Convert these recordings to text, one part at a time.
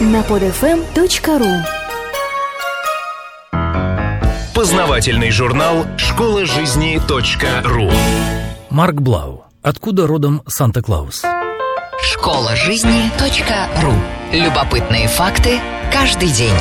на podfm.ru Познавательный журнал «Школа жизни .ру» Марк Блау. Откуда родом Санта-Клаус? Школа жизни .ру. Любопытные факты каждый день.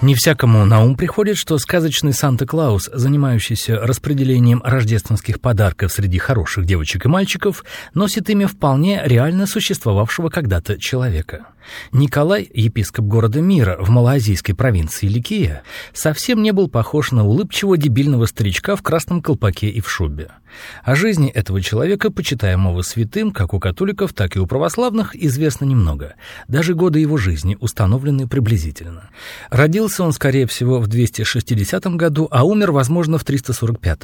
Не всякому на ум приходит, что сказочный Санта-Клаус, занимающийся распределением рождественских подарков среди хороших девочек и мальчиков, носит имя вполне реально существовавшего когда-то человека. Николай, епископ города Мира в малоазийской провинции Ликия, совсем не был похож на улыбчивого дебильного старичка в красном колпаке и в шубе. О жизни этого человека, почитаемого святым, как у католиков, так и у православных, известно немного. Даже годы его жизни установлены приблизительно. Родился он, скорее всего, в 260 году, а умер, возможно, в 345.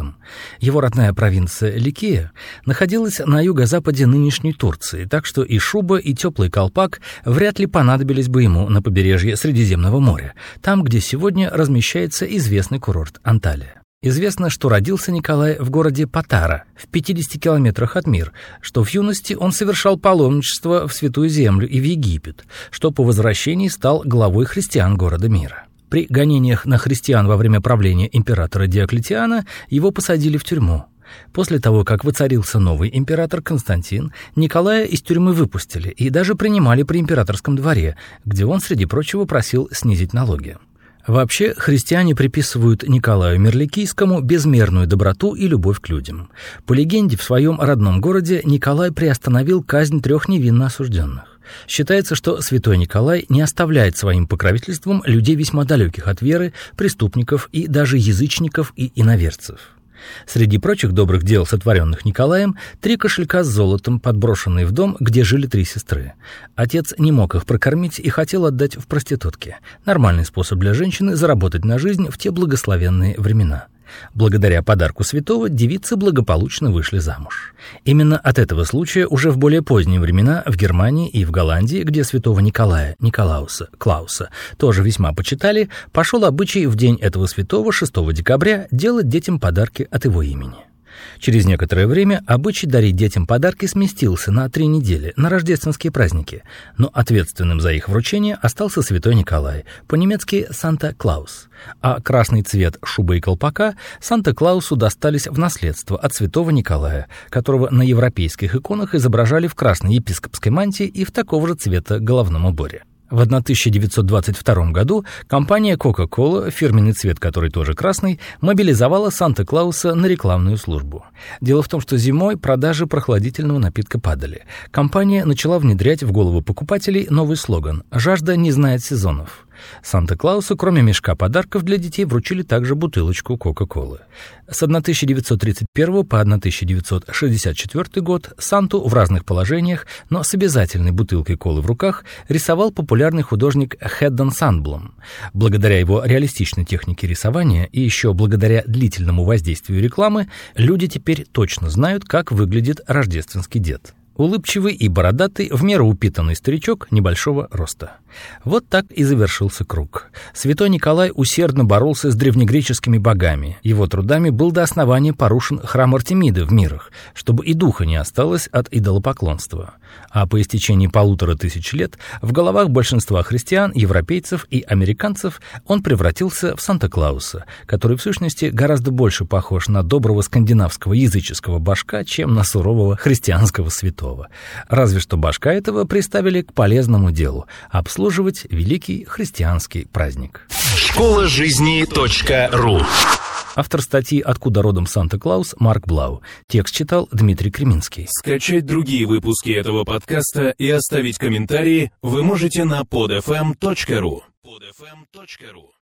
Его родная провинция Ликия находилась на юго-западе нынешней Турции, так что и шуба, и теплый колпак вряд ли понадобились бы ему на побережье Средиземного моря, там, где сегодня размещается известный курорт Анталия. Известно, что родился Николай в городе Патара, в 50 километрах от Мир, что в юности он совершал паломничество в Святую Землю и в Египет, что по возвращении стал главой христиан города Мира. При гонениях на христиан во время правления императора Диоклетиана его посадили в тюрьму. После того, как воцарился новый император Константин, Николая из тюрьмы выпустили и даже принимали при императорском дворе, где он, среди прочего, просил снизить налоги. Вообще, христиане приписывают Николаю Мерликийскому безмерную доброту и любовь к людям. По легенде, в своем родном городе Николай приостановил казнь трех невинно осужденных. Считается, что святой Николай не оставляет своим покровительством людей весьма далеких от веры, преступников и даже язычников и иноверцев. Среди прочих добрых дел, сотворенных Николаем, три кошелька с золотом, подброшенные в дом, где жили три сестры. Отец не мог их прокормить и хотел отдать в проститутки. Нормальный способ для женщины заработать на жизнь в те благословенные времена. Благодаря подарку святого девицы благополучно вышли замуж. Именно от этого случая уже в более поздние времена в Германии и в Голландии, где святого Николая, Николауса, Клауса тоже весьма почитали, пошел обычай в день этого святого 6 декабря делать детям подарки от его имени. Через некоторое время обычай дарить детям подарки сместился на три недели, на рождественские праздники, но ответственным за их вручение остался святой Николай, по-немецки Санта-Клаус, а красный цвет шубы и колпака Санта-Клаусу достались в наследство от святого Николая, которого на европейских иконах изображали в красной епископской мантии и в такого же цвета головном уборе. В 1922 году компания Coca-Cola, фирменный цвет которой тоже красный, мобилизовала Санта-Клауса на рекламную службу. Дело в том, что зимой продажи прохладительного напитка падали. Компания начала внедрять в голову покупателей новый слоган «Жажда не знает сезонов». Санта-Клаусу, кроме мешка подарков для детей, вручили также бутылочку Кока-Колы. С 1931 по 1964 год Санту в разных положениях, но с обязательной бутылкой колы в руках, рисовал популярный художник Хеддон Сандблом. Благодаря его реалистичной технике рисования и еще благодаря длительному воздействию рекламы, люди теперь точно знают, как выглядит рождественский дед. Улыбчивый и бородатый, в меру упитанный старичок небольшого роста. Вот так и завершился круг. Святой Николай усердно боролся с древнегреческими богами. Его трудами был до основания порушен храм Артемиды в мирах, чтобы и духа не осталось от идолопоклонства. А по истечении полутора тысяч лет в головах большинства христиан, европейцев и американцев он превратился в Санта-Клауса, который в сущности гораздо больше похож на доброго скандинавского языческого башка, чем на сурового христианского святого. Разве что башка этого приставили к полезному делу – обслуживать великий христианский праздник. Школа жизни .ру Автор статьи «Откуда родом Санта-Клаус» Марк Блау. Текст читал Дмитрий Креминский. Скачать другие выпуски этого подкаста и оставить комментарии вы можете на podfm.ru. podfm.ru